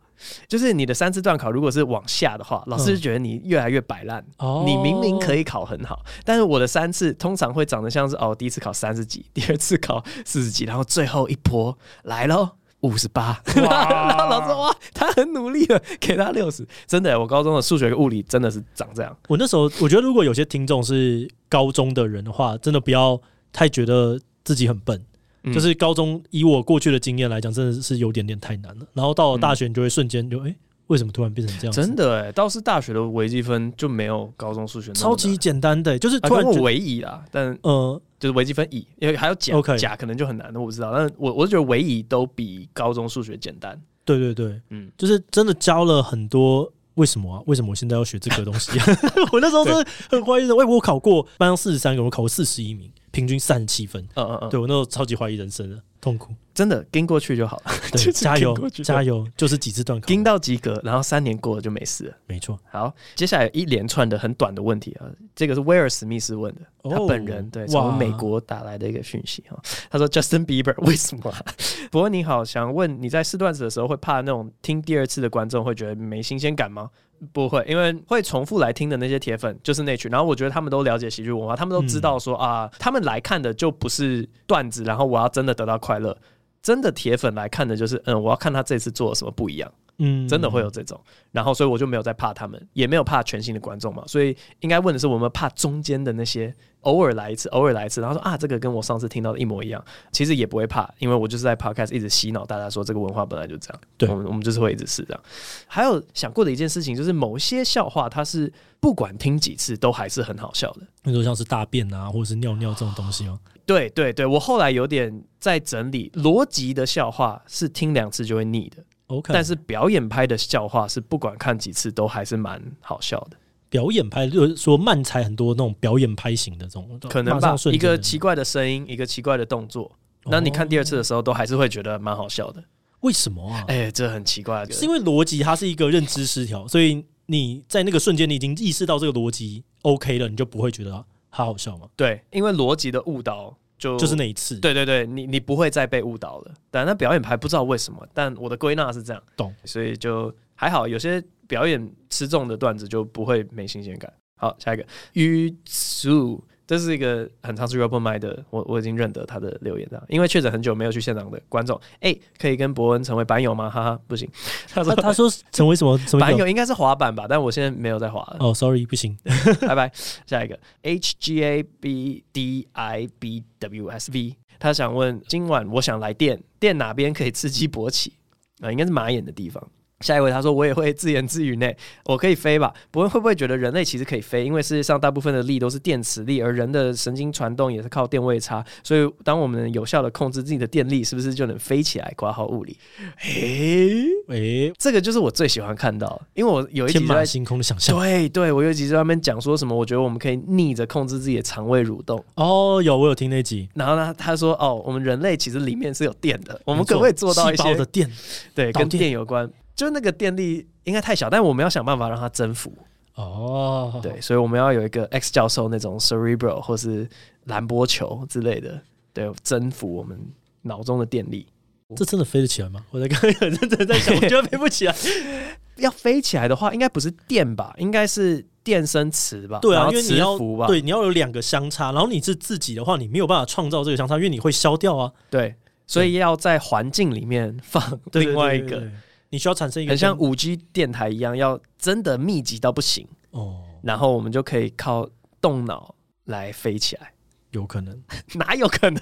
就是你的三次段考，如果是往下的话，老师就觉得你越来越摆烂。嗯、你明明可以考很好，但是我的三次通常会长得像是哦，第一次考三十几，第二次考四十几，然后最后一波来喽五十八。然后老师哇，他很努力了，给他六十。真的，我高中的数学跟物理真的是长这样。我那时候我觉得，如果有些听众是高中的人的话，真的不要太觉得自己很笨。就是高中以我过去的经验来讲，真的是有点点太难了。然后到了大学，你就会瞬间就哎、欸，为什么突然变成这样？真的哎、欸，倒是大学的微积分就没有高中数学超级简单的、欸，就是突然我微乙啦，但呃，就是微积分乙，因为还有甲，okay、甲可能就很难，我不知道。但我我是觉得微乙都比高中数学简单。对对对，嗯，就是真的教了很多。为什么啊？为什么我现在要学这个东西、啊？我那时候真的很怀疑的。喂，我考过班上四十三个，我考过四十一名，平均三十七分。嗯嗯嗯，对我那时候超级怀疑人生的。痛苦，真的跟过去就好了。对，加油，加油，就是几次断考，跟到及格，然后三年过了就没事了。没错。好，接下来一连串的很短的问题啊，这个是威尔史密斯问的，他本人对从美国打来的一个讯息哈。他说：“Justin Bieber 为什么？”伯恩你好，想问你在试段子的时候会怕那种听第二次的观众会觉得没新鲜感吗？不会，因为会重复来听的那些铁粉就是那群，然后我觉得他们都了解喜剧文化，他们都知道说啊，他们来看的就不是段子，然后我要真的得到快乐。真的铁粉来看的就是，嗯，我要看他这次做了什么不一样，嗯，真的会有这种，然后所以我就没有再怕他们，也没有怕全新的观众嘛，所以应该问的是，我们怕中间的那些偶尔来一次，偶尔来一次，然后说啊，这个跟我上次听到的一模一样，其实也不会怕，因为我就是在 podcast 一直洗脑大家说这个文化本来就这样，对，我们我们就是会一直试这样。还有想过的一件事情就是，某些笑话它是不管听几次都还是很好笑的，你说像是大便啊，或者是尿尿这种东西吗？对对对，我后来有点在整理逻辑的笑话是听两次就会腻的，OK，但是表演拍的笑话是不管看几次都还是蛮好笑的。表演拍就是说慢才很多那种表演拍型的这种，可能吧，一个奇怪的声音，一个奇怪的动作，那你看第二次的时候都还是会觉得蛮好笑的。为什么啊？哎、欸，这很奇怪，是因为逻辑它是一个认知失调，所以你在那个瞬间你已经意识到这个逻辑 OK 了，你就不会觉得它好笑吗？对，因为逻辑的误导就就是那一次，对对对，你你不会再被误导了。但那表演拍不知道为什么，但我的归纳是这样，懂，所以就还好，有些。表演吃重的段子就不会没新鲜感。好，下一个于素，这是一个很常去 open mic 的，我我已经认得他的留言了。因为确诊很久没有去现场的观众，哎、欸，可以跟伯恩成为板友吗？哈哈，不行。他说他说成为什么什么板友？应该是滑板吧，但我现在没有在滑了。哦、oh,，sorry，不行，拜拜。下一个 H G A B D I B W S V，他想问今晚我想来电，电哪边可以刺激勃起？啊，应该是马眼的地方。下一位他说，我也会自言自语内，我可以飞吧？不会会不会觉得人类其实可以飞？因为世界上大部分的力都是电磁力，而人的神经传动也是靠电位差。所以当我们有效的控制自己的电力，是不是就能飞起来？括号物理。诶诶，这个就是我最喜欢看到，因为我有一集在星空的想象。对对，我有一集在外面讲说什么？我觉得我们可以逆着控制自己的肠胃蠕动。哦，有我有听那集。然后呢，他说哦，我们人类其实里面是有电的，我们可不可以做到一些的电？对，跟电有关。就那个电力应该太小，但我们要想办法让它征服哦。对，所以我们要有一个 X 教授那种 Cerebral 或是蓝波球之类的，对，征服我们脑中的电力。这真的飞得起来吗？我在刚刚很认真在想，我觉得飞不起来。要飞起来的话，应该不是电吧？应该是电生磁吧？对啊，因为你要对你要有两个相差，然后你是自己的话，你没有办法创造这个相差，因为你会消掉啊。对，所以要在环境里面放另外一个。你需要产生一个很像五 G 电台一样，要真的密集到不行哦，然后我们就可以靠动脑来飞起来。有可能？哪有可能？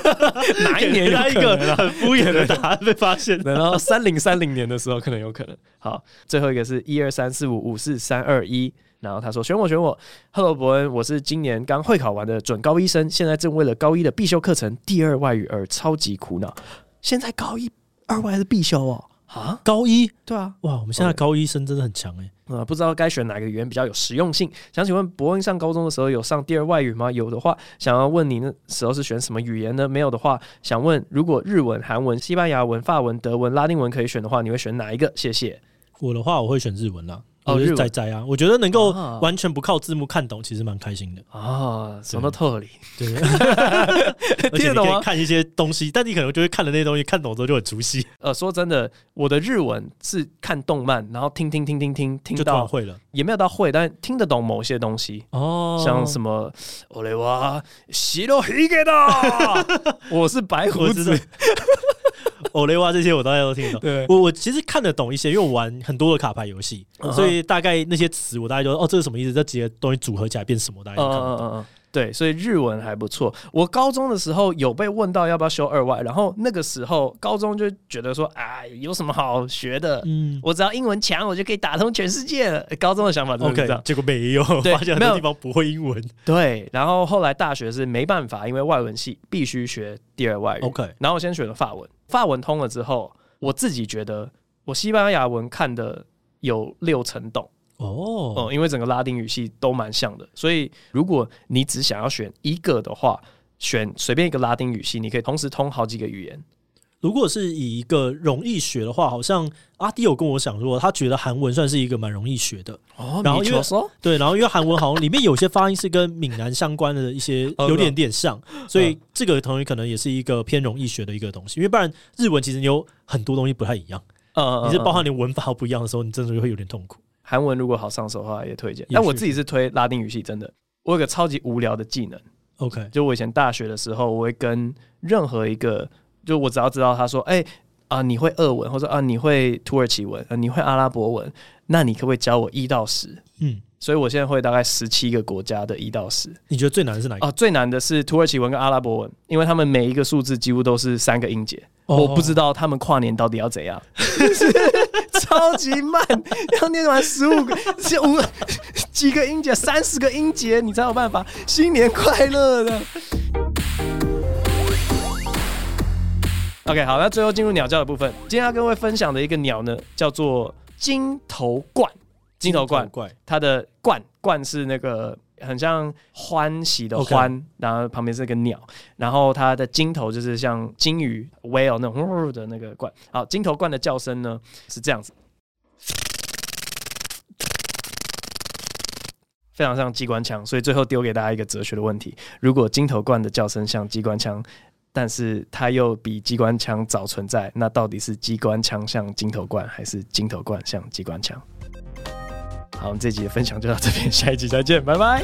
哪一年有一个很敷衍的答案被发现？然后三零三零年的时候可能有可能。好，最后一个是一二三四五五四三二一，然后他说选我选我。Hello，伯恩，我是今年刚会考完的准高一生，现在正为了高一的必修课程第二外语而超级苦恼。现在高一二外是必修哦。啊，高一对啊，哇，我们现在高一生真的很强哎、欸，啊，不知道该选哪个语言比较有实用性。想请问博恩上高中的时候有上第二外语吗？有的话，想要问你那时候是选什么语言呢？没有的话，想问如果日文、韩文、西班牙文、法文、德文、拉丁文可以选的话，你会选哪一个？谢谢。我的话，我会选日文啦。哦，日仔仔啊，我觉得能够完全不靠字幕看懂，其实蛮开心的啊。什么道理？对，听得懂吗？看一些东西，但你可能就会看了那些东西看懂之后就很熟悉。呃，说真的，我的日文是看动漫，然后听听听听听听到会了，也没有到会，但听得懂某些东西哦，像什么我来哇，西罗黑给的，我是白胡子。欧雷瓦这些我大概都听得懂。对，我我其实看得懂一些，因为我玩很多的卡牌游戏，所以大概那些词我大概就哦，这是什么意思？这几个东西组合起来变什么？大概就看得懂。对，所以日文还不错。我高中的时候有被问到要不要修二外，然后那个时候高中就觉得说，哎，有什么好学的？嗯，我只要英文强，我就可以打通全世界了。高中的想法就是这样，结果没有，发现很多地方不会英文。对，然后后来大学是没办法，因为外文系必须学第二外语。OK，然后我先学了法文，法文通了之后，我自己觉得我西班牙文看的有六成懂。哦，嗯，因为整个拉丁语系都蛮像的，所以如果你只想要选一个的话，选随便一个拉丁语系，你可以同时通好几个语言。如果是以一个容易学的话，好像阿迪有跟我讲说，他觉得韩文算是一个蛮容易学的。哦，然后因为对，然后因为韩文好像里面有些发音是跟闽南相关的一些有点点像，所以这个同学可能也是一个偏容易学的一个东西。因为不然日文其实你有很多东西不太一样，嗯，你是包含连文法不一样的时候，你真的就会有点痛苦。韩文如果好上手的话，也推荐。但我自己是推拉丁语系，真的。我有个超级无聊的技能，OK，就我以前大学的时候，我会跟任何一个，就我只要知道他说，哎、欸、啊，你会俄文，或者啊，你会土耳其文，啊，你会阿拉伯文，那你可不可以教我一到十？嗯，所以我现在会大概十七个国家的一到十。你觉得最难的是哪一个？哦，最难的是土耳其文跟阿拉伯文，因为他们每一个数字几乎都是三个音节，哦、我不知道他们跨年到底要怎样，超级慢，要念完十五个、十五几个音节，三十个音节，你才有办法新年快乐的。OK，好，那最后进入鸟叫的部分，今天要跟各位分享的一个鸟呢，叫做金头冠。金头冠，它的冠冠是那个很像欢喜的欢，Okay. 然后旁边是个鸟，然后它的金头就是像金鱼 whale 那种的那个冠。好，金头冠的叫声呢是这样子，非常像机关枪，所以最后丢给大家一个哲学的问题：如果金头冠的叫声像机关枪，但是它又比机关枪早存在，那到底是机关枪像金头冠，还是金头冠像机关枪？好，我们这集的分享就到这边，下一集再见，拜拜。